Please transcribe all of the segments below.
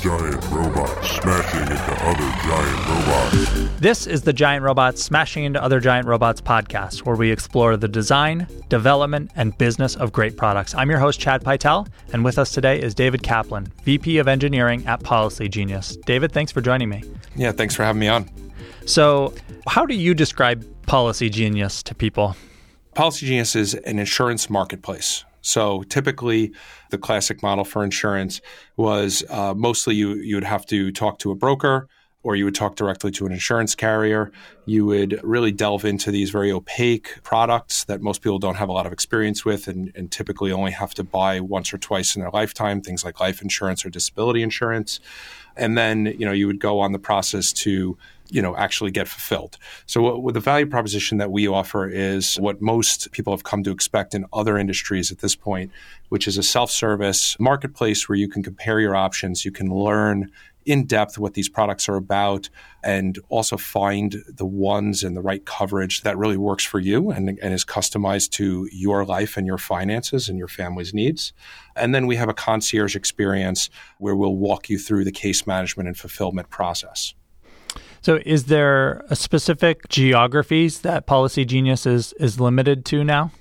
giant robots smashing into other giant robots. This is the Giant Robots Smashing into Other Giant Robots podcast, where we explore the design, development, and business of great products. I'm your host, Chad Pytel, and with us today is David Kaplan, VP of Engineering at Policy Genius. David, thanks for joining me. Yeah, thanks for having me on. So, how do you describe Policy Genius to people? Policy Genius is an insurance marketplace. So typically, the classic model for insurance was uh, mostly you you would have to talk to a broker or you would talk directly to an insurance carrier. You would really delve into these very opaque products that most people don't have a lot of experience with and, and, typically only have to buy once or twice in their lifetime, things like life insurance or disability insurance. And then, you know, you would go on the process to you know actually get fulfilled. So what, what, the value proposition that we offer is what most people have come to expect in other industries at this point, which is a self-service marketplace where you can compare your options, you can learn in depth what these products are about and also find the ones and the right coverage that really works for you and, and is customized to your life and your finances and your family's needs. And then we have a concierge experience where we'll walk you through the case management and fulfillment process. So, is there a specific geographies that Policy Genius is is limited to now?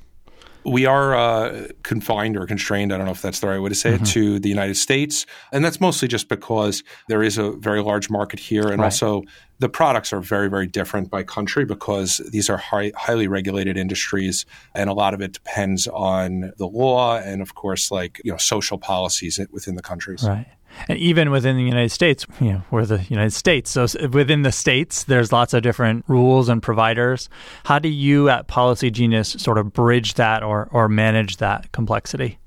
We are uh, confined or constrained, I don't know if that's the right way to say mm-hmm. it, to the United States. And that's mostly just because there is a very large market here. And right. also, the products are very, very different by country because these are high, highly regulated industries. And a lot of it depends on the law and, of course, like, you know, social policies within the countries. Right. And even within the United States, you know, we're the United States. So within the states, there's lots of different rules and providers. How do you at Policy Genius sort of bridge that or, or manage that complexity?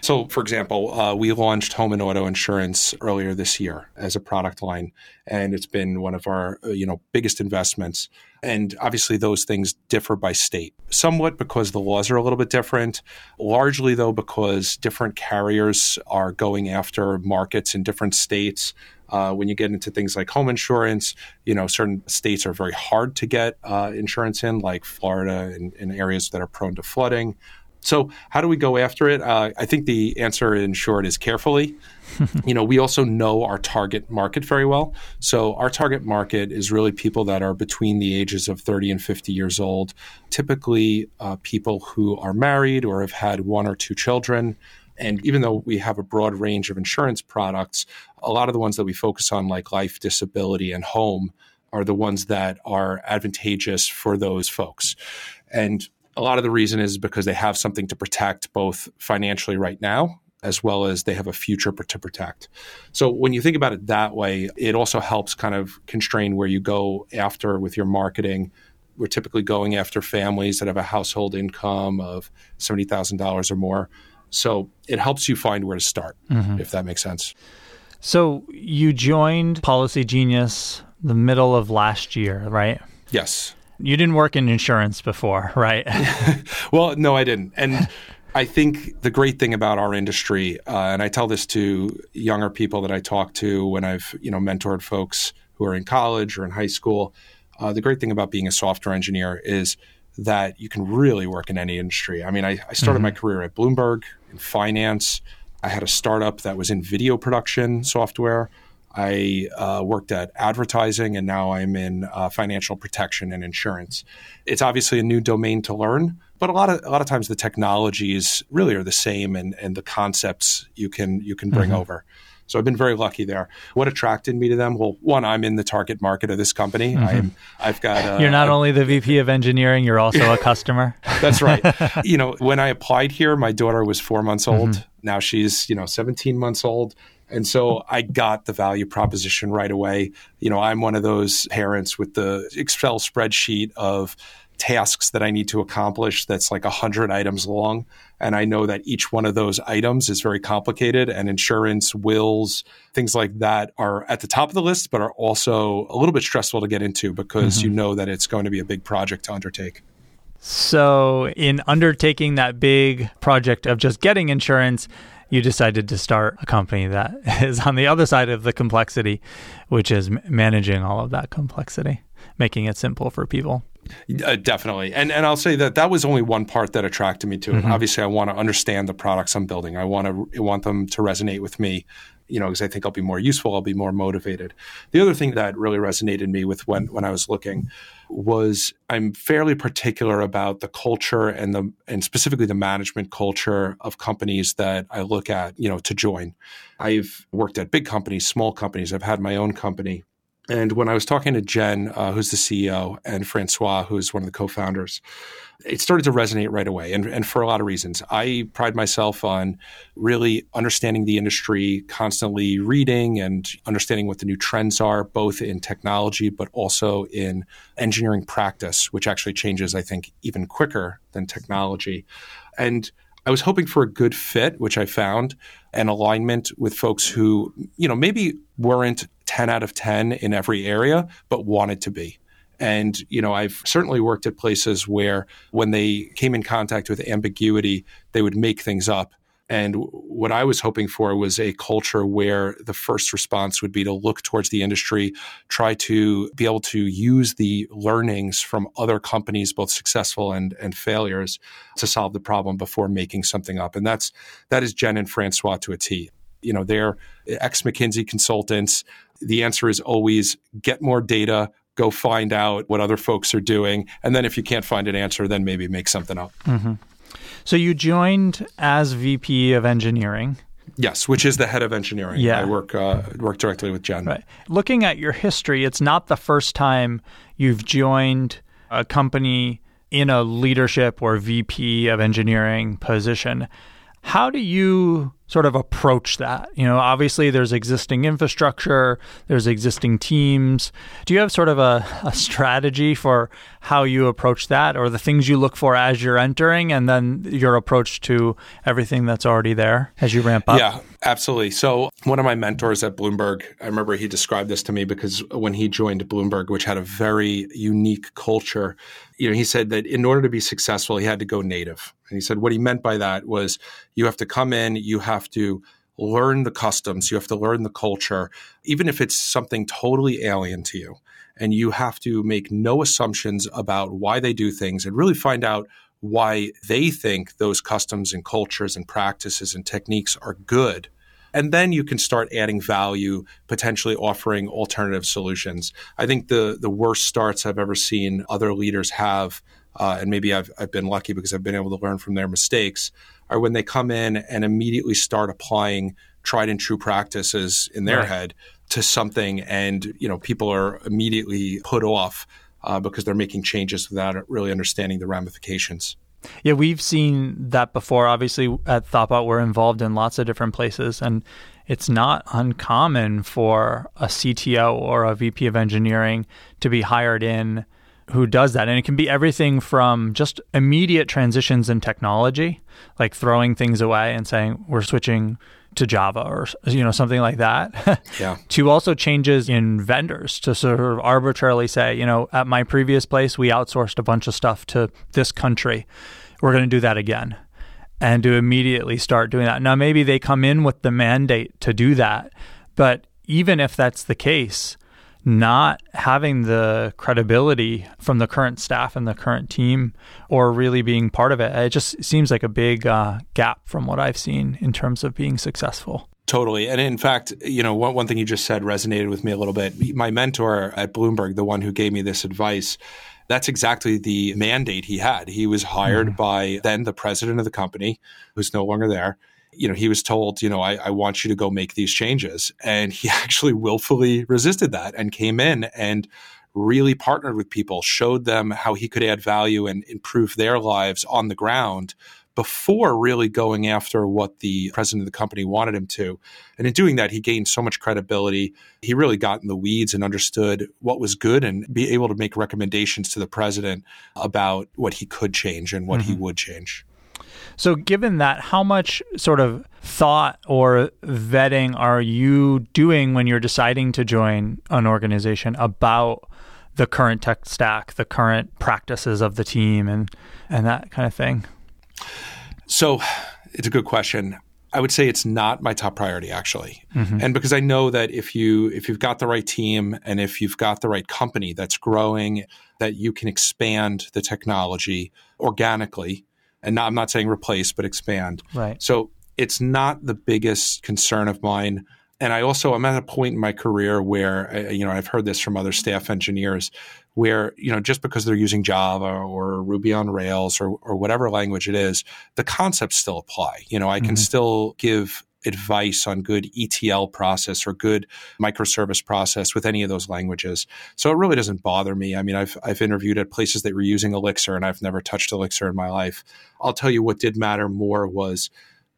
So, for example, uh, we launched home and auto insurance earlier this year as a product line, and it's been one of our uh, you know biggest investments. And obviously, those things differ by state, somewhat because the laws are a little bit different. Largely, though, because different carriers are going after markets in different states. Uh, when you get into things like home insurance, you know, certain states are very hard to get uh, insurance in, like Florida and, and areas that are prone to flooding. So, how do we go after it? Uh, I think the answer, in short, is carefully. you know, we also know our target market very well. So, our target market is really people that are between the ages of 30 and 50 years old, typically uh, people who are married or have had one or two children. And even though we have a broad range of insurance products, a lot of the ones that we focus on, like life, disability, and home, are the ones that are advantageous for those folks. And a lot of the reason is because they have something to protect both financially right now as well as they have a future to protect. So when you think about it that way, it also helps kind of constrain where you go after with your marketing. We're typically going after families that have a household income of $70,000 or more. So it helps you find where to start, mm-hmm. if that makes sense. So you joined Policy Genius the middle of last year, right? Yes. You didn't work in insurance before, right? well, no, I didn't. And I think the great thing about our industry, uh, and I tell this to younger people that I talk to when I've you know mentored folks who are in college or in high school, uh, the great thing about being a software engineer is that you can really work in any industry. I mean, I, I started mm-hmm. my career at Bloomberg in finance. I had a startup that was in video production software. I uh, worked at advertising, and now I'm in uh, financial protection and insurance. It's obviously a new domain to learn, but a lot of a lot of times the technologies really are the same, and, and the concepts you can you can bring mm-hmm. over. So I've been very lucky there. What attracted me to them? Well, one, I'm in the target market of this company. Mm-hmm. I'm, I've got. A, you're not a, only the VP of engineering, you're also a customer. That's right. you know, when I applied here, my daughter was four months old. Mm-hmm. Now she's you know 17 months old. And so I got the value proposition right away. You know, I'm one of those parents with the Excel spreadsheet of tasks that I need to accomplish that's like 100 items long. And I know that each one of those items is very complicated, and insurance, wills, things like that are at the top of the list, but are also a little bit stressful to get into because mm-hmm. you know that it's going to be a big project to undertake. So, in undertaking that big project of just getting insurance, you decided to start a company that is on the other side of the complexity, which is managing all of that complexity, making it simple for people. Uh, definitely. And and I'll say that that was only one part that attracted me to it. Mm-hmm. Obviously, I want to understand the products I'm building. I want to I want them to resonate with me. You know, because I think I'll be more useful, I'll be more motivated. The other thing that really resonated me with when when I was looking was I'm fairly particular about the culture and the and specifically the management culture of companies that I look at, you know, to join. I've worked at big companies, small companies. I've had my own company. And when I was talking to Jen, uh, who's the CEO, and Francois, who's one of the co-founders, it started to resonate right away, and, and for a lot of reasons. I pride myself on really understanding the industry, constantly reading and understanding what the new trends are, both in technology but also in engineering practice, which actually changes, I think, even quicker than technology. And I was hoping for a good fit, which I found, and alignment with folks who, you know, maybe weren't 10 out of 10 in every area, but wanted to be. And, you know, I've certainly worked at places where when they came in contact with ambiguity, they would make things up. And what I was hoping for was a culture where the first response would be to look towards the industry, try to be able to use the learnings from other companies, both successful and, and failures, to solve the problem before making something up. And that's that is Jen and Francois to a T. You know, they're ex McKinsey consultants. The answer is always get more data, go find out what other folks are doing. And then if you can't find an answer, then maybe make something up. Mm-hmm. So you joined as VP of engineering. Yes, which is the head of engineering. Yeah. I work uh, work directly with Jen. Right. Looking at your history, it's not the first time you've joined a company in a leadership or VP of engineering position. How do you sort of approach that? You know, obviously there's existing infrastructure, there's existing teams. Do you have sort of a, a, strategy for how you approach that or the things you look for as you're entering and then your approach to everything that's already there as you ramp up? Yeah, absolutely. So, one of my mentors at Bloomberg, I remember he described this to me because when he joined Bloomberg, which had a very unique culture, you know, he said that in order to be successful, he had to go native. And he said what he meant by that was you have to come in, you have to learn the customs, you have to learn the culture, even if it's something totally alien to you. And you have to make no assumptions about why they do things and really find out why they think those customs and cultures and practices and techniques are good. And then you can start adding value, potentially offering alternative solutions. I think the, the worst starts I've ever seen other leaders have uh, and maybe I've, I've been lucky because I've been able to learn from their mistakes, are when they come in and immediately start applying tried and true practices in their right. head to something, and you know people are immediately put off uh, because they're making changes without really understanding the ramifications. Yeah, we've seen that before. Obviously, at Thoughtbot, we're involved in lots of different places, and it's not uncommon for a CTO or a VP of engineering to be hired in who does that. And it can be everything from just immediate transitions in technology, like throwing things away and saying, we're switching to Java or you know something like that. yeah. to also changes in vendors to sort of arbitrarily say, you know, at my previous place we outsourced a bunch of stuff to this country. We're going to do that again. And to immediately start doing that. Now maybe they come in with the mandate to do that, but even if that's the case, not having the credibility from the current staff and the current team or really being part of it. It just seems like a big uh, gap from what I've seen in terms of being successful. Totally. And in fact, you know, one, one thing you just said resonated with me a little bit. My mentor at Bloomberg, the one who gave me this advice, that's exactly the mandate he had. He was hired mm. by then the president of the company, who's no longer there you know, he was told, you know, I, I, want you to go make these changes. And he actually willfully resisted that and came in and really partnered with people, showed them how he could add value and improve their lives on the ground before really going after what the president of the company wanted him to. And in doing that, he gained so much credibility. He really got in the weeds and understood what was good and be able to make recommendations to the president about what he could change and what mm-hmm. he would change. So, given that, how much sort of thought or vetting are you doing when you're deciding to join an organization about the current tech stack, the current practices of the team, and and that kind of thing? So, it's a good question. I would say it's not my top priority actually. Mm-hmm. And because I know that if you if you've got the right team and if you've got the right company that's growing that you can expand the technology organically and not, I'm not saying replace, but expand. Right. So it's not the biggest concern of mine. And I also I'm at a point in my career where uh, you know I've heard this from other staff engineers where you know just because they're using Java or Ruby on Rails or or whatever language it is, the concepts still apply. You know, I can mm-hmm. still give advice on good ETL process or good microservice process with any of those languages. So it really doesn't bother me. I mean, I've I've interviewed at places that were using Elixir and I've never touched Elixir in my life. I'll tell you what did matter more was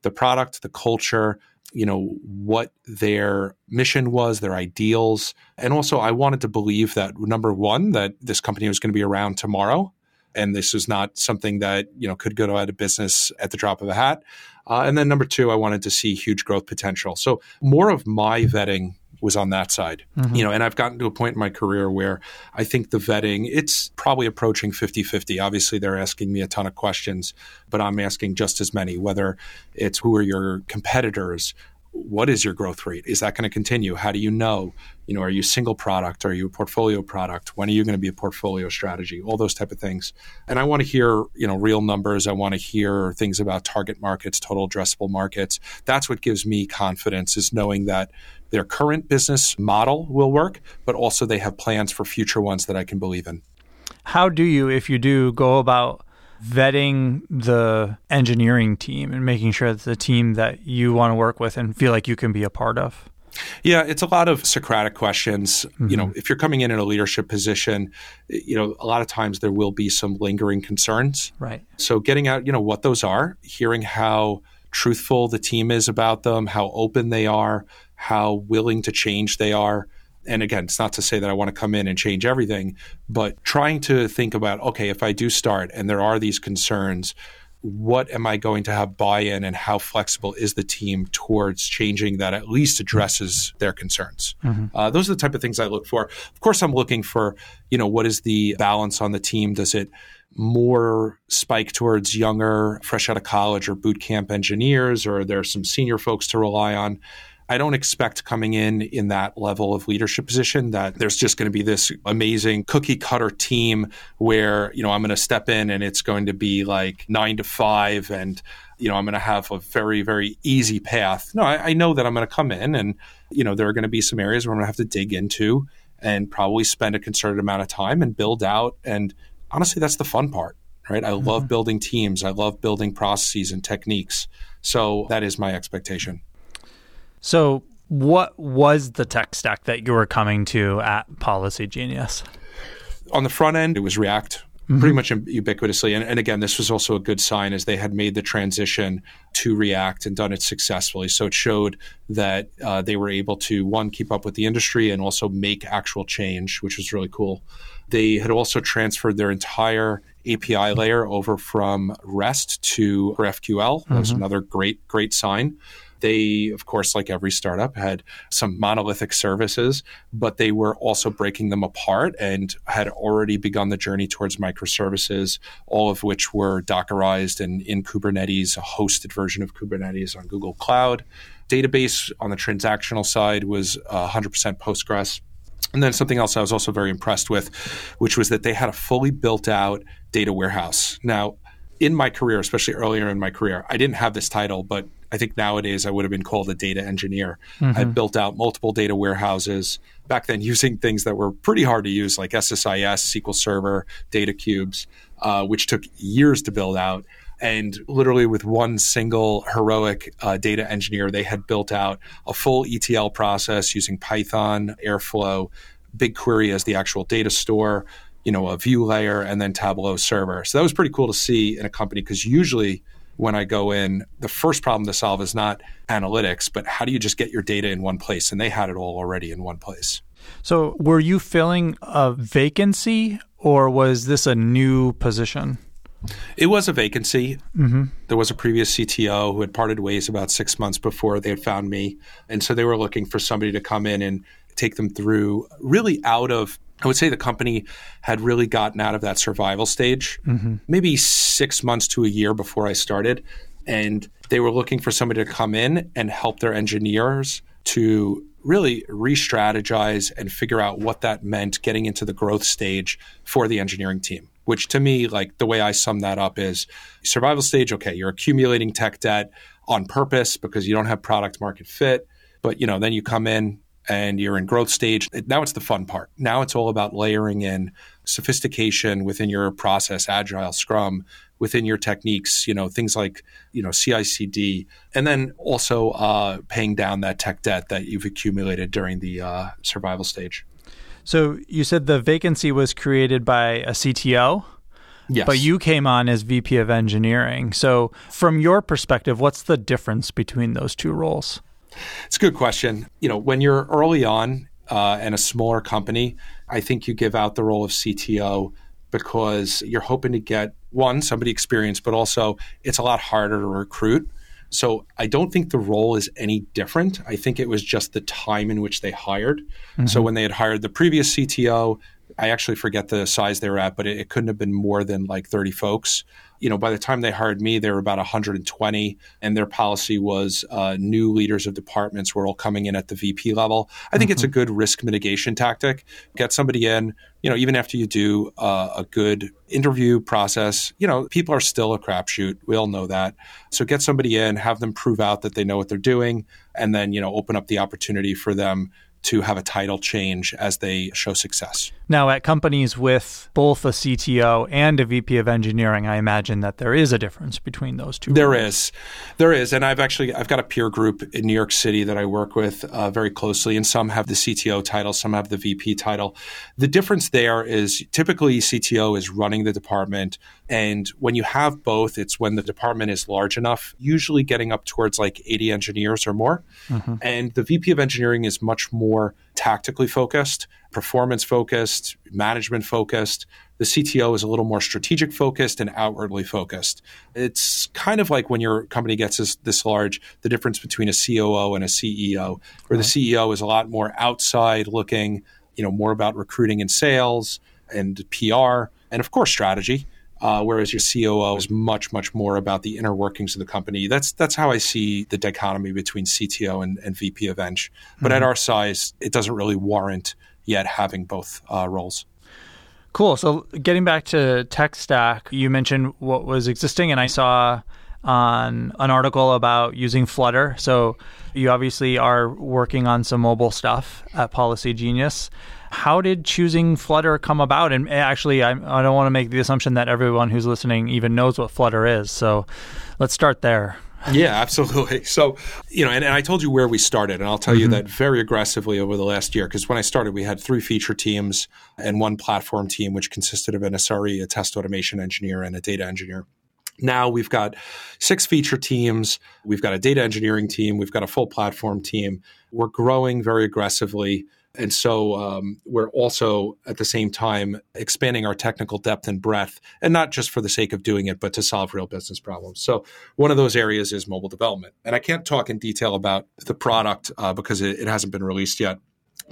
the product, the culture, you know, what their mission was, their ideals. And also I wanted to believe that number one, that this company was going to be around tomorrow and this was not something that you know could go out of business at the drop of a hat. Uh, and then number two, I wanted to see huge growth potential. So more of my vetting was on that side. Mm-hmm. You know, and I've gotten to a point in my career where I think the vetting, it's probably approaching 50-50. Obviously, they're asking me a ton of questions, but I'm asking just as many, whether it's who are your competitors, what is your growth rate? Is that going to continue? How do you know? You know, are you single product? Are you a portfolio product? When are you going to be a portfolio strategy? All those type of things. And I want to hear, you know, real numbers. I want to hear things about target markets, total addressable markets. That's what gives me confidence is knowing that their current business model will work, but also they have plans for future ones that I can believe in. How do you, if you do, go about vetting the engineering team and making sure that the team that you want to work with and feel like you can be a part of? Yeah, it's a lot of Socratic questions. Mm-hmm. You know, mm-hmm. if you're coming in in a leadership position, you know, a lot of times there will be some lingering concerns. Right. So getting out, you know, what those are, hearing how truthful the team is about them, how open they are, how willing to change they are and again, it's not to say that I want to come in and change everything, but trying to think about okay, if I do start and there are these concerns, what am I going to have buy in and how flexible is the team towards changing that at least addresses their concerns? Mm-hmm. Uh, those are the type of things I look for. Of course, I'm looking for, you know, what is the balance on the team? Does it more spike towards younger, fresh out of college or boot camp engineers, or are there some senior folks to rely on? I don't expect coming in in that level of leadership position that there's just going to be this amazing cookie cutter team where, you know, I'm going to step in and it's going to be like nine to five and, you know, I'm going to have a very, very easy path. No, I, I know that I'm going to come in and, you know, there are going to be some areas where I'm going to have to dig into and probably spend a concerted amount of time and build out. And honestly, that's the fun part right? I mm-hmm. love building teams. I love building processes and techniques. So that is my expectation. So, what was the tech stack that you were coming to at Policy Genius? On the front end, it was React. Mm-hmm. Pretty much ubiquitously. And, and, again, this was also a good sign as they had made the transition to React and done it successfully. So it showed that uh, they were able to, one, keep up with the industry and also make actual change, which was really cool. They had also transferred their entire API layer over from REST to GraphQL. That was mm-hmm. another great, great sign. They, of course, like every startup, had some monolithic services, but they were also breaking them apart and had already begun the journey towards microservices, all of which were Dockerized and in Kubernetes, a hosted version of Kubernetes on Google Cloud. Database on the transactional side was uh, 100% Postgres. And then something else I was also very impressed with, which was that they had a fully built out data warehouse. Now, in my career, especially earlier in my career, I didn't have this title, but I think nowadays I would have been called a data engineer. Mm-hmm. I built out multiple data warehouses back then using things that were pretty hard to use, like SSIS, SQL Server, data cubes, uh, which took years to build out. And literally, with one single heroic uh, data engineer, they had built out a full ETL process using Python, Airflow, BigQuery as the actual data store, you know, a view layer, and then Tableau server. So that was pretty cool to see in a company because usually when I go in, the first problem to solve is not analytics, but how do you just get your data in one place? And they had it all already in one place. So, were you filling a vacancy or was this a new position? It was a vacancy. Mm-hmm. There was a previous CTO who had parted ways about six months before they had found me. And so they were looking for somebody to come in and take them through really out of I would say the company had really gotten out of that survival stage, mm-hmm. maybe six months to a year before I started. And they were looking for somebody to come in and help their engineers to really re strategize and figure out what that meant getting into the growth stage for the engineering team. Which to me, like the way I sum that up is survival stage, okay, you're accumulating tech debt on purpose because you don't have product market fit But you know, then you come in and you're in growth stage. Now it's the fun part. Now it's all about layering in sophistication within your process, agile, scrum, within your techniques, you know, things like, you know, CICD, and then also uh, paying down that tech debt that you've accumulated during the uh, survival stage. So you said the vacancy was created by a CTO? Yes. But you came on as VP of engineering. So, from your perspective, what's the difference between those two roles? It's a good question. You know, when you're early on uh, in a smaller company, I think you give out the role of CTO because you're hoping to get one somebody experienced, but also it's a lot harder to recruit. So I don't think the role is any different. I think it was just the time in which they hired. Mm-hmm. So when they had hired the previous CTO, I actually forget the size they were at, but it, it couldn't have been more than like 30 folks you know, by the time they hired me, they were about 120, and their policy was uh, new leaders of departments were all coming in at the VP level. I think mm-hmm. it's a mm-hmm. good risk mitigation tactic. Get somebody in, you know, even after you do uh, a good interview process, you know, people are still a crapshoot. We all know that. So get somebody in, have them prove out that they know what they're doing, and then, you know, open up the opportunity for them to have a title change as they show success. Now, at companies with both a CTO and a VP of engineering, I imagine that there is a difference between those two. There roles. is, there is, and I've actually I've got a peer group in New York City that I work with uh, very closely, and some have the CTO title, some have the VP title. The difference there is typically CTO is running the department, and when you have both, it's when the department is large enough, usually getting up towards like 80 engineers or more, mm-hmm. and the VP of engineering is much more tactically focused, performance focused, management focused. The CTO is a little more strategic focused and outwardly focused. It's kind of like when your company gets this, this large, the difference between a COO and a CEO, where right. the CEO is a lot more outside looking, you know, more about recruiting and sales and PR, and of course strategy uh, whereas your COO is much, much more about the inner workings of the company. That's that's how I see the dichotomy between CTO and, and VP of Eng. But mm-hmm. at our size, it doesn't really warrant yet having both uh, roles. Cool. So getting back to tech stack, you mentioned what was existing, and I saw on an article about using Flutter. So you obviously are working on some mobile stuff at Policy Genius. How did choosing Flutter come about? And actually, I, I don't want to make the assumption that everyone who's listening even knows what Flutter is. So let's start there. yeah, absolutely. So, you know, and, and, I told you where we started, and I'll tell mm-hmm. you that very aggressively over the last year, because when I started, we had three feature teams and one platform team, which consisted of an SRE, a test automation engineer, and a data engineer. Now we've got six feature teams. We've got a data engineering team. We've got a full platform team. We're growing very aggressively. And so um, we're also at the same time expanding our technical depth and breadth, and not just for the sake of doing it, but to solve real business problems. So one of those areas is mobile development. And I can't talk in detail about the product uh, because it, it hasn't been released yet.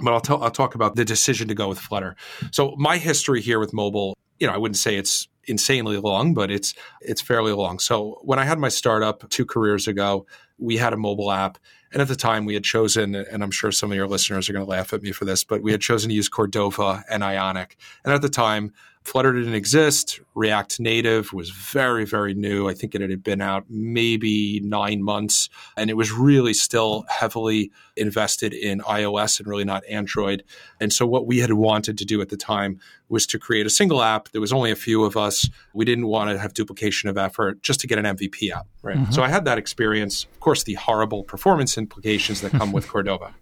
But I'll, t- I'll talk about the decision to go with Flutter. So my history here with mobile, you know, I wouldn't say it's insanely long, but it's it's fairly long. So when I had my startup two careers ago, we had a mobile app and at the time, we had chosen, and I'm sure some of your listeners are going to laugh at me for this, but we had chosen to use Cordova and Ionic. And at the time, Flutter didn't exist. React Native was very, very new. I think it had been out maybe nine months, and it was really still heavily invested in iOS and really not Android. And so, what we had wanted to do at the time was to create a single app. There was only a few of us. We didn't want to have duplication of effort just to get an MVP out. Right. Mm-hmm. So I had that experience. Of course, the horrible performance implications that come with Cordova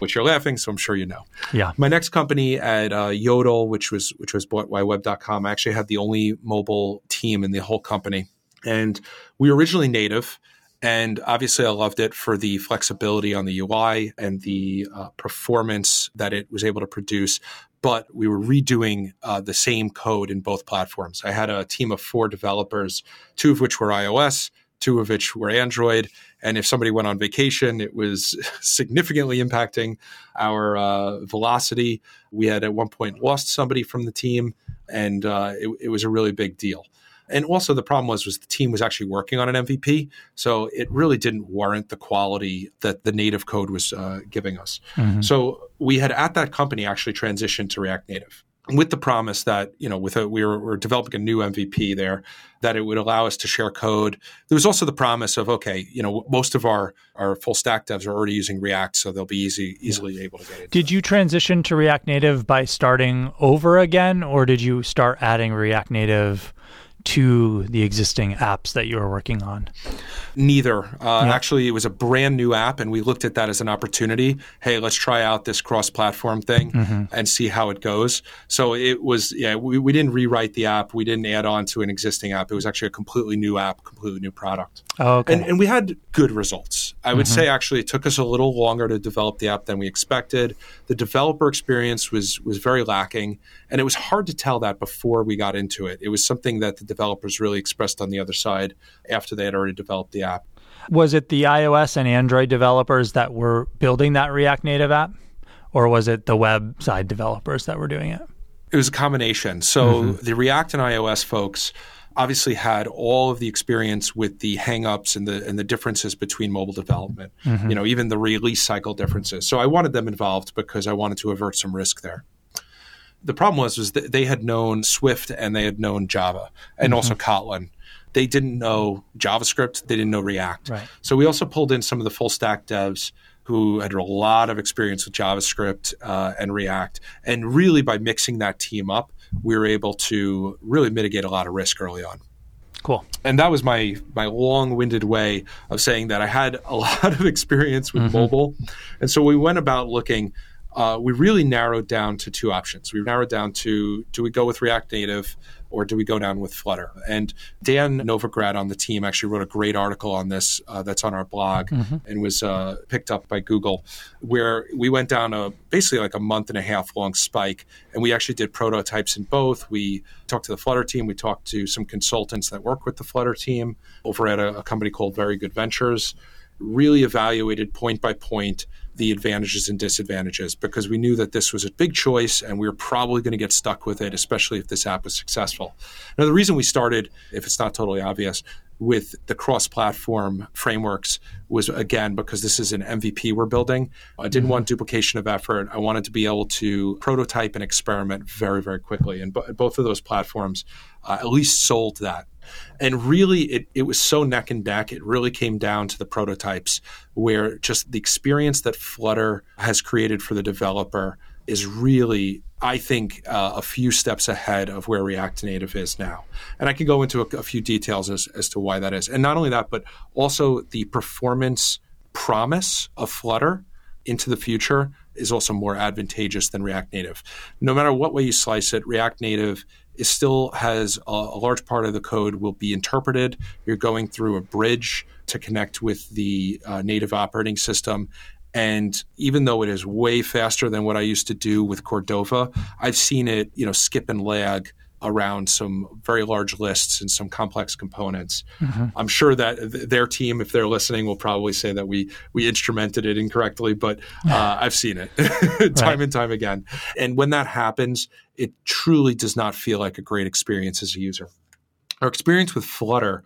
which you're laughing, so I'm sure you know. Yeah. My next company at uh, Yodle, which was which was bought by Web.com, I actually had the only mobile team in the whole company, and we were originally native. And obviously, I loved it for the flexibility on the UI and the uh, performance that it was able to produce. But we were redoing uh, the same code in both platforms. I had a team of four developers, two of which were iOS, two of which were Android. And if somebody went on vacation, it was significantly impacting our uh, velocity. We had at one point lost somebody from the team, and uh, it, it, was a really big deal. And also, the problem was was the team was actually working on an MVP, so it really didn't warrant the quality that the native code was uh, giving us. Mm-hmm. So we had at that company actually transitioned to React Native. With the promise that you know with a we were, we were developing a new MVP there that it would allow us to share code. There was also the promise of okay, you know, most of our our full stack devs are already using React, so they'll be easy easily yeah. able to get it. Did you transition to React Native by starting over again, or did you start adding React Native? To the existing apps that you were working on? Neither. Uh, yeah. Actually, it was a brand new app, and we looked at that as an opportunity. Hey, let's try out this cross-platform thing mm-hmm. and see how it goes. So it was, yeah, we, we didn't rewrite the app. We didn't add on to an existing app. It was actually a completely new app, completely new product. Oh, okay. And, and we had good results. I would mm-hmm. say actually it took us a little longer to develop the app than we expected. The developer experience was was very lacking, and it was hard to tell that before we got into it. It was something that the developers really expressed on the other side after they had already developed the app. Was it the iOS and Android developers that were building that React Native app, or was it the web side developers that were doing it? It was a combination. So mm-hmm. the React and iOS folks obviously had all of the experience with the hangups and the and the differences between mobile development. Mm-hmm. You know, even the release cycle differences. So I wanted them involved because I wanted to avert some risk there. The problem was was that they had known Swift and they had known Java and mm-hmm. also Kotlin. They didn't know JavaScript. They didn't know React. Right. So we also pulled in some of the full stack devs who had a lot of experience with JavaScript uh, and React. And really, by mixing that team up, we were able to really mitigate a lot of risk early on. Cool. And that was my my long-winded way of saying that I had a lot of experience with mm-hmm. mobile, and so we went about looking. Uh, we really narrowed down to two options. We narrowed down to do we go with React Native or do we go down with Flutter? And Dan Novograd on the team actually wrote a great article on this uh, that's on our blog mm-hmm. and was uh, picked up by Google, where we went down a basically like a month and a half long spike, and we actually did prototypes in both. We talked to the Flutter team, we talked to some consultants that work with the Flutter team over at a, a company called Very Good Ventures. Really evaluated point by point the advantages and disadvantages because we knew that this was a big choice and we were probably going to get stuck with it, especially if this app was successful. Now, the reason we started, if it's not totally obvious, with the cross platform frameworks was again because this is an MVP we're building. I didn't mm-hmm. want duplication of effort. I wanted to be able to prototype and experiment very, very quickly. And both of those platforms uh, at least sold that. And really, it, it was so neck and neck. It really came down to the prototypes, where just the experience that Flutter has created for the developer is really, I think, uh, a few steps ahead of where React Native is now. And I can go into a, a few details as, as to why that is. And not only that, but also the performance promise of Flutter into the future is also more advantageous than React Native. No matter what way you slice it, React Native it still has a, a, large part of the code will be interpreted. You're going through a bridge to connect with the uh, native operating system. And even though it is way faster than what I used to do with Cordova, I've seen it, you know, skip and lag around some very large lists and some complex components. Mm-hmm. I'm sure that th- their team, if they're listening, will probably say that we we instrumented it incorrectly, but uh, I've seen it time right. and time again. And when that happens, it truly does not feel like a great experience as a user. Our experience with Flutter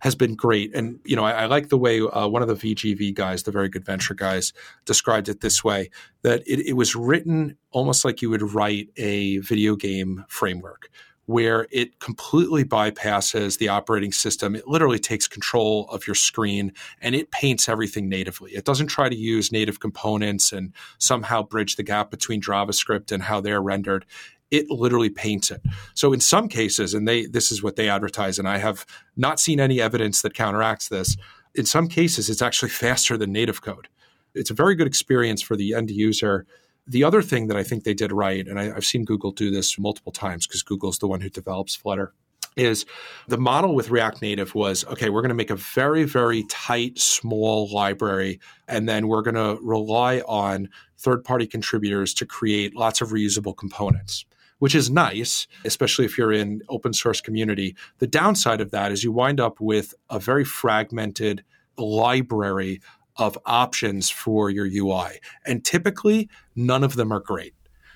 has been great. And, you know, I, I like the way uh, one of the VGV guys, the very good venture guys, described it this way that it, it was written almost like you would write a video game framework where it completely bypasses the operating system. It literally takes control of your screen and it paints everything natively. It doesn't try to use native components and somehow bridge the gap between JavaScript and how they're rendered. It literally paints it. So in some cases, and they this is what they advertise, and I have not seen any evidence that counteracts this. In some cases, it's actually faster than native code. It's a very good experience for the end user the other thing that I think they did right, and I, have seen Google do this multiple times because Google's the one who develops Flutter, is the model with React Native was okay, we're going to make a very, very tight, small library, and then we're going to rely on third party contributors to create lots of reusable components which is nice, especially if you're in open source community. The downside of that is you wind up with a very fragmented library of options for your UI. And typically, none of them are great.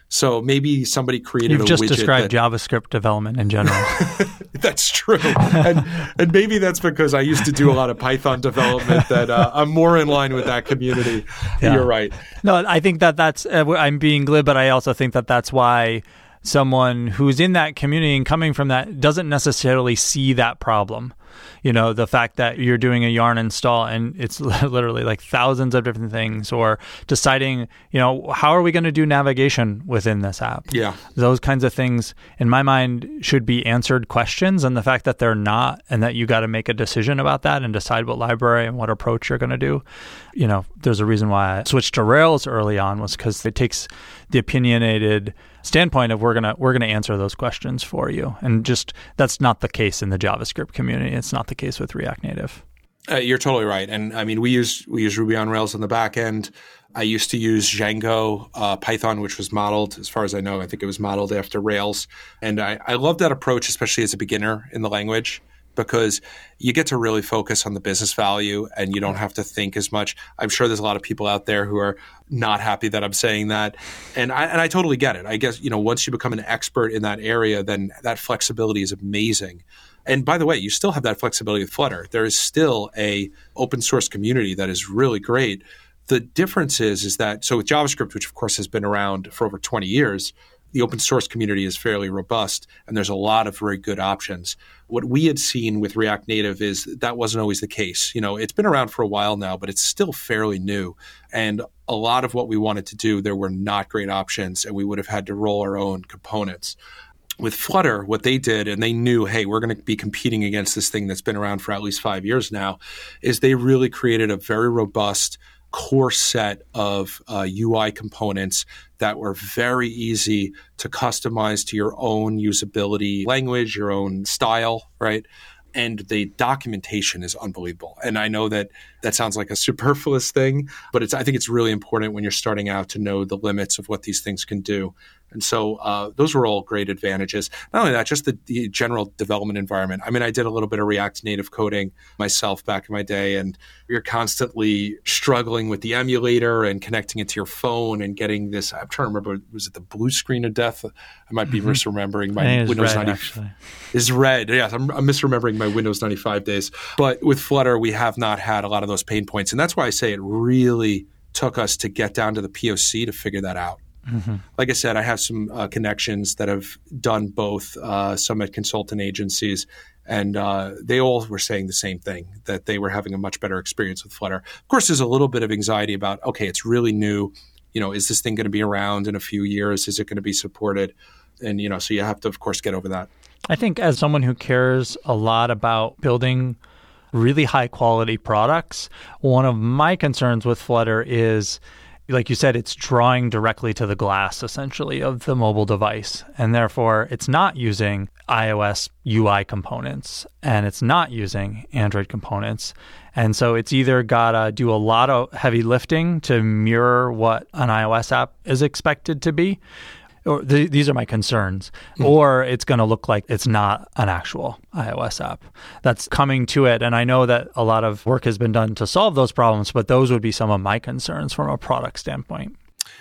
So maybe somebody created You've a just described that, JavaScript development in general. that's true, and, and, maybe that's because I used to do a lot of Python development that uh, I'm more in line with that community. Yeah. You're right. No, I think that that's uh, I'm being glib, but I also think that that's why someone who's in that community and coming from that doesn't necessarily see that problem you know the fact that you're doing a yarn install and it's literally like thousands of different things or deciding you know how are we going to do navigation within this app? Yeah. Those kinds of things in my mind should be answered questions and the fact that they're not and that you got to make a decision about that and decide what library and what approach you're going to do you know there's a reason why i switched to rails early on was because it takes the opinionated standpoint of we're gonna we're gonna answer those questions for you, and just that's not the case in the JavaScript community. It's not the case with React Native. Uh, you're totally right, and I mean we use we use Ruby on Rails on the back end. I used to use Django uh, Python, which was modeled, as far as I know, I think it was modeled after Rails, and I, I love that approach, especially as a beginner in the language because you get to really focus on the business value and you don't have to think as much. I'm sure there's a lot of people out there who are not happy that I'm saying that. And I, and I totally get it. I guess, you know, once you become an expert in that area, then that flexibility is amazing. And by the way, you still have that flexibility with Flutter. There is still a open source community that is really great. The difference is, is that, so with JavaScript, which of course has been around for over 20 years, the open source community is fairly robust and there's a lot of very good options. What we had seen with React Native is that wasn't always the case. You know, it's been around for a while now, but it's still fairly new. And a lot of what we wanted to do, there were not great options and we would have had to roll our own components with Flutter, what they did, and they knew, hey, we're going to be competing against this thing that's been around for at least five years now, is they really created a very robust core set of uh, UI components that were very easy to customize to your own usability language, your own style, right? And the documentation is unbelievable. And I know that that sounds like a superfluous thing, but it's, I think it's really important when you're starting out to know the limits of what these things can do. And so uh, those were all great advantages. Not only that, just the, the, general development environment. I mean, I did a little bit of React Native coding myself back in my day, and you're constantly struggling with the emulator and connecting it to your phone and getting this. I'm trying to remember, was it the blue screen of death? I might be mm-hmm. misremembering my Windows red, 90 is red. Yes, I'm, I'm misremembering my Windows 95 days. But with Flutter, we have not had a lot of those pain points, and that's why I say it really took us to get down to the POC to figure that out. Mm-hmm. Like I said, I have some uh, connections that have done both, uh, some at consultant agencies, and uh, they all were saying the same thing that they were having a much better experience with Flutter. Of course, there's a little bit of anxiety about, okay, it's really new. You know, is this thing going to be around in a few years? Is it going to be supported? And, you know, so you have to, of course, get over that. I think as someone who cares a lot about building really high quality products, one of my concerns with Flutter is like you said, it's drawing directly to the glass essentially of the mobile device. And therefore, it's not using iOS UI components and it's not using Android components. And so it's either got to do a lot of heavy lifting to mirror what an iOS app is expected to be, or th- these are my concerns, mm-hmm. or it's going to look like it's not an actual iOS app that's coming to it. And I know that a lot of work has been done to solve those problems, but those would be some of my concerns from a product standpoint.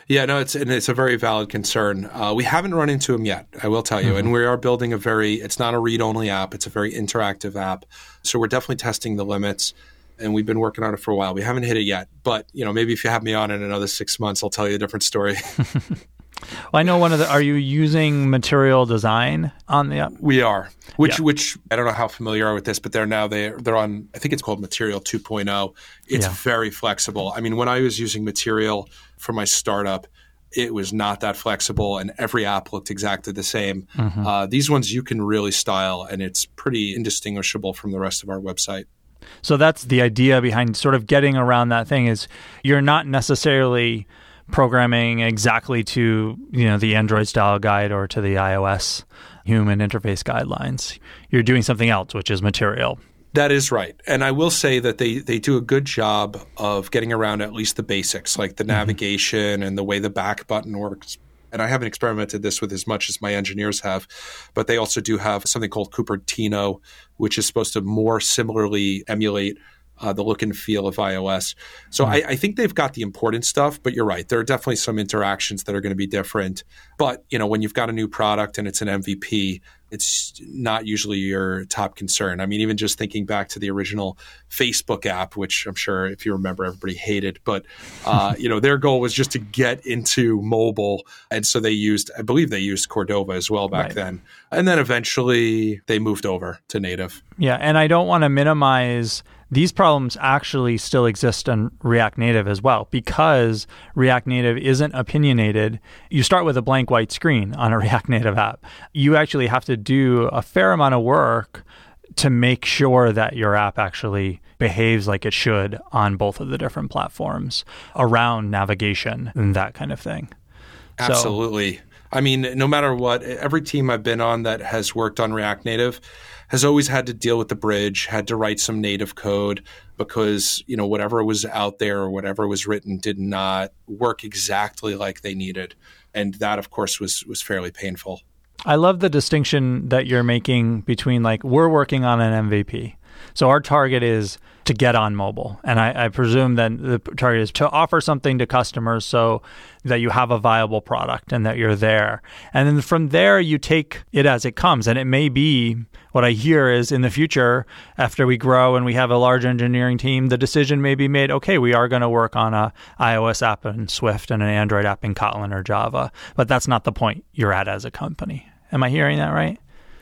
Yeah, no, it's and it's a very valid concern. Uh, we haven't run into them yet, I will tell you, mm-hmm. and we are building a very. It's not a read-only app; it's a very interactive app. So we're definitely testing the limits, and we've been working on it for a while. We haven't hit it yet, but you know, maybe if you have me on in another six months, I'll tell you a different story. Well, I know one of the. Are you using material design on the app? We are. Which, yeah. which I don't know how familiar are with this, but they're now they they're on. I think it's called Material 2.0. It's yeah. very flexible. I mean, when I was using Material for my startup, it was not that flexible, and every app looked exactly the same. Mm-hmm. Uh, these ones you can really style, and it's pretty indistinguishable from the rest of our website. So that's the idea behind sort of getting around that thing is you're not necessarily programming exactly to you know the Android style guide or to the iOS human interface guidelines. You're doing something else, which is material. That is right. And I will say that they, they do a good job of getting around at least the basics, like the mm-hmm. navigation and the way the back button works. And I haven't experimented this with as much as my engineers have, but they also do have something called Cupertino, which is supposed to more similarly emulate uh, the look and feel of iOS. So I, I, think they've got the important stuff, but you're right. There are definitely some interactions that are going to be different. But you know, when you've got a new product and it's an MVP, it's not usually your top concern. I mean, even just thinking back to the original Facebook app, which I'm sure if you remember, everybody hated, but uh, you know, their goal was just to get into mobile, and so they used, I believe, they used Cordova as well back right. then, and then eventually they moved over to native. Yeah, and I don't want to minimize these problems actually still exist in React Native as well because React Native isn't opinionated. You start with a blank white screen on a React Native app. You actually have to do a fair amount of work to make sure that your app actually behaves like it should on both of the different platforms around navigation and that kind of thing. Absolutely. So, I mean, no matter what, every team I've been on that has worked on React Native has always had to deal with the bridge, had to write some native code because, you know, whatever was out there or whatever was written did not work exactly like they needed. And that of course was was fairly painful. I love the distinction that you're making between like we're working on an MVP. So our target is to get on mobile. And I, I, presume that the target is to offer something to customers so that you have a viable product and that you're there. And then from there, you take it as it comes. And it may be what I hear is in the future, after we grow and we have a large engineering team, the decision may be made okay, we are going to work on a iOS app in Swift and an Android app in Kotlin or Java. But that's not the point you're at as a company. Am I hearing that right?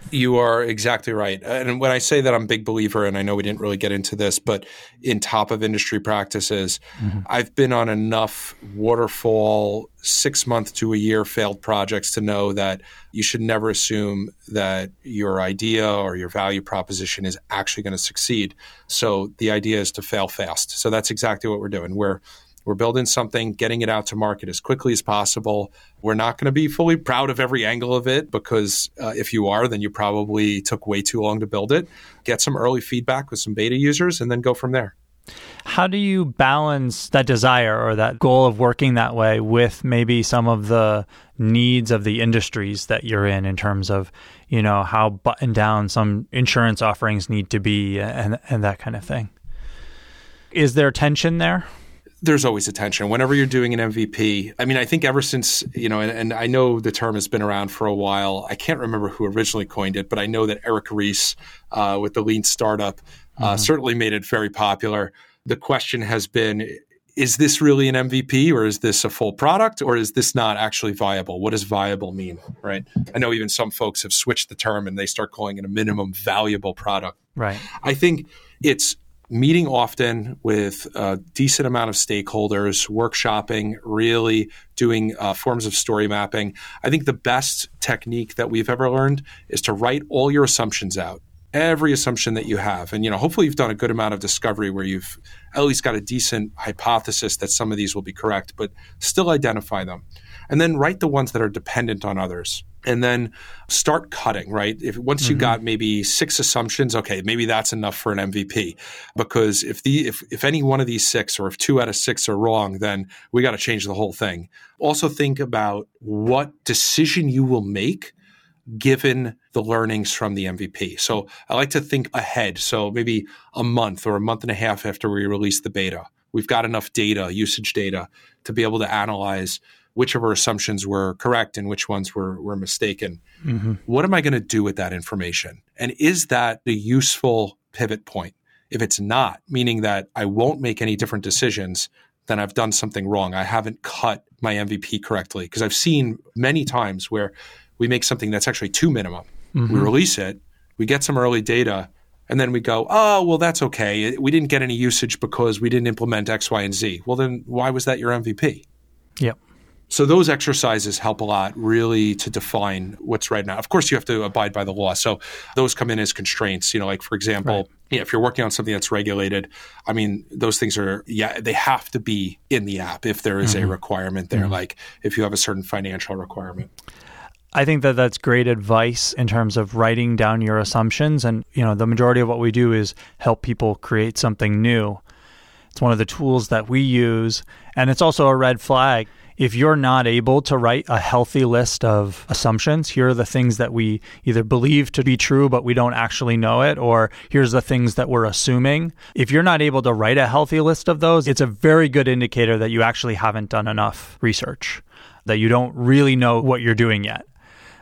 You are exactly right. And when I say that I'm a big believer, and I know we didn't really get into this, but in top of industry practices, mm-hmm. I've been on enough waterfall six month to a year failed projects to know that you should never assume that your idea or your value proposition is actually going to succeed. So the idea is to fail fast. So that's exactly what we're doing. We're we're building something, getting it out to market as quickly as possible. We're not going to be fully proud of every angle of it because uh, if you are, then you probably took way too long to build it. Get some early feedback with some beta users and then go from there. How do you balance that desire or that goal of working that way with maybe some of the needs of the industries that you're in in terms of, you know, how buttoned down some insurance offerings need to be and and that kind of thing? Is there tension there? There's always a tension whenever you're doing an MVP. I mean, I think ever since, you know, and, and, I know the term has been around for a while. I can't remember who originally coined it, but I know that Eric Ries uh, with the Lean Startup uh, mm-hmm. certainly made it very popular. The question has been is this really an MVP or is this a full product or is this not actually viable? What does viable mean, right? I know even some folks have switched the term and they start calling it a minimum valuable product. Right. I think it's meeting often with a decent amount of stakeholders, workshopping, really doing uh, forms of story mapping. I think the best technique that we've ever learned is to write all your assumptions out. Every assumption that you have. And, you know, hopefully you've done a good amount of discovery where you've at least got a decent hypothesis that some of these will be correct, but still identify them. And then write the ones that are dependent on others and then start cutting right? If once mm-hmm. you got maybe six assumptions okay maybe that's enough for an mvp because if the if, if any one of these six or if two out of six are wrong then we got to change the whole thing. Also think about what decision you will make given the learnings from the mvp so i like to think ahead. So maybe a month or a month and a half after we release the beta we've got enough data usage data to be able to analyze which of our assumptions were correct and which ones were, were mistaken. Mm-hmm. What am I going to do with that information? And is that a useful pivot point? If it's not, meaning that I won't make any different decisions, then I've done something wrong. I haven't cut my MVP correctly. Because I've seen many times where we make something that's actually too minimum. Mm-hmm. We release it, we get some early data, and then we go, oh, well, that's okay. We didn't get any usage because we didn't implement X, Y, and Z. Well, then why was that your MVP? Yep. So those exercises help a lot really to define what's right now. Of course, you have to abide by the law. So those come in as constraints. You know, like for example, right. know, if you're working on something that's regulated, I mean, those things are yeah, they have to be in the app if there is mm-hmm. a requirement there. Mm-hmm. Like if you have a certain financial requirement. I think that that's great advice in terms of writing down your assumptions. And, you know, the majority of what we do is help people create something new. It's one of the tools that we use. And it's also a red flag if you're not able to write a healthy list of assumptions, here are the things that we either believe to be true, but we don't actually know it, or here's the things that we're assuming. If you're not able to write a healthy list of those, it's a very good indicator that you actually haven't done enough research, that you don't really know what you're doing yet.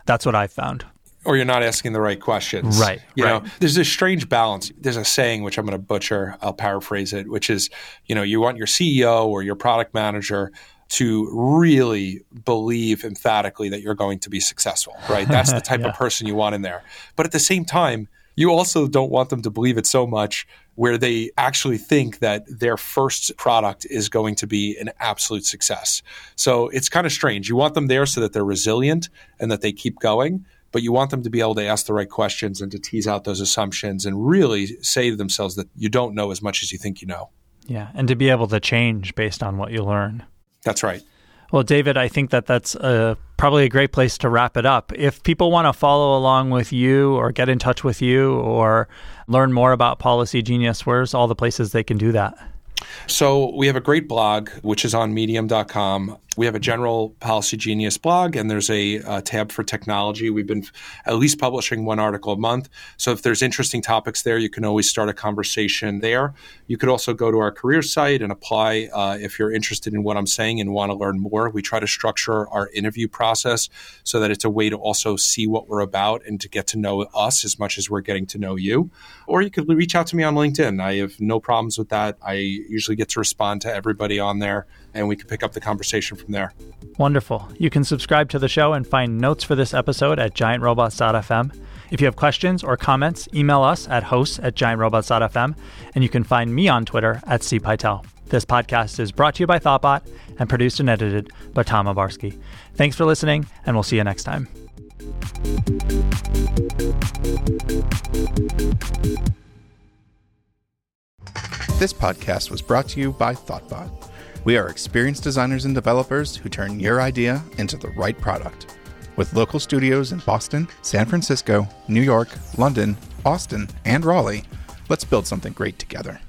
That's what I've found or you're not asking the right questions. Right. You right. know, there's this strange balance. There's a saying which I'm going to butcher. I'll paraphrase it, which is, you know, you want your CEO or your product manager to really believe emphatically that you're going to be successful, right? That's the type yeah. of person you want in there. But at the same time, you also don't want them to believe it so much where they actually think that their first product is going to be an absolute success. So it's kind of strange. You want them there so that they're resilient and that they keep going but you want them to be able to ask the right questions and to tease out those assumptions and really say to themselves that you don't know as much as you think you know. Yeah, and to be able to change based on what you learn. That's right. Well, David, I think that that's a, probably a great place to wrap it up. If people want to follow along with you or get in touch with you or learn more about Policy Genius, where's all the places they can do that? So we have a great blog, which is on medium.com. We have a general Policy Genius blog, and there's a, a, tab for technology. We've been at least publishing one article a month. So if there's interesting topics there, you can always start a conversation there. You could also go to our career site and apply uh, if you're interested in what I'm saying and want to learn more. We try to structure our interview process so that it's a way to also see what we're about and to get to know us as much as we're getting to know you. Or you could reach out to me on LinkedIn. I have no problems with that. I usually get to respond to everybody on there and we can pick up the conversation from there. Wonderful. You can subscribe to the show and find notes for this episode at giantrobots.fm. If you have questions or comments, email us at hosts at giantrobots.fm, and you can find me on Twitter at cpytel. This podcast is brought to you by Thoughtbot and produced and edited by Thom Obarski. Thanks for listening, and we'll see you next time. This podcast was brought to you by Thoughtbot. We are experienced designers and developers who turn your idea into the right product. With local studios in Boston, San Francisco, New York, London, Austin, and Raleigh, let's build something great together.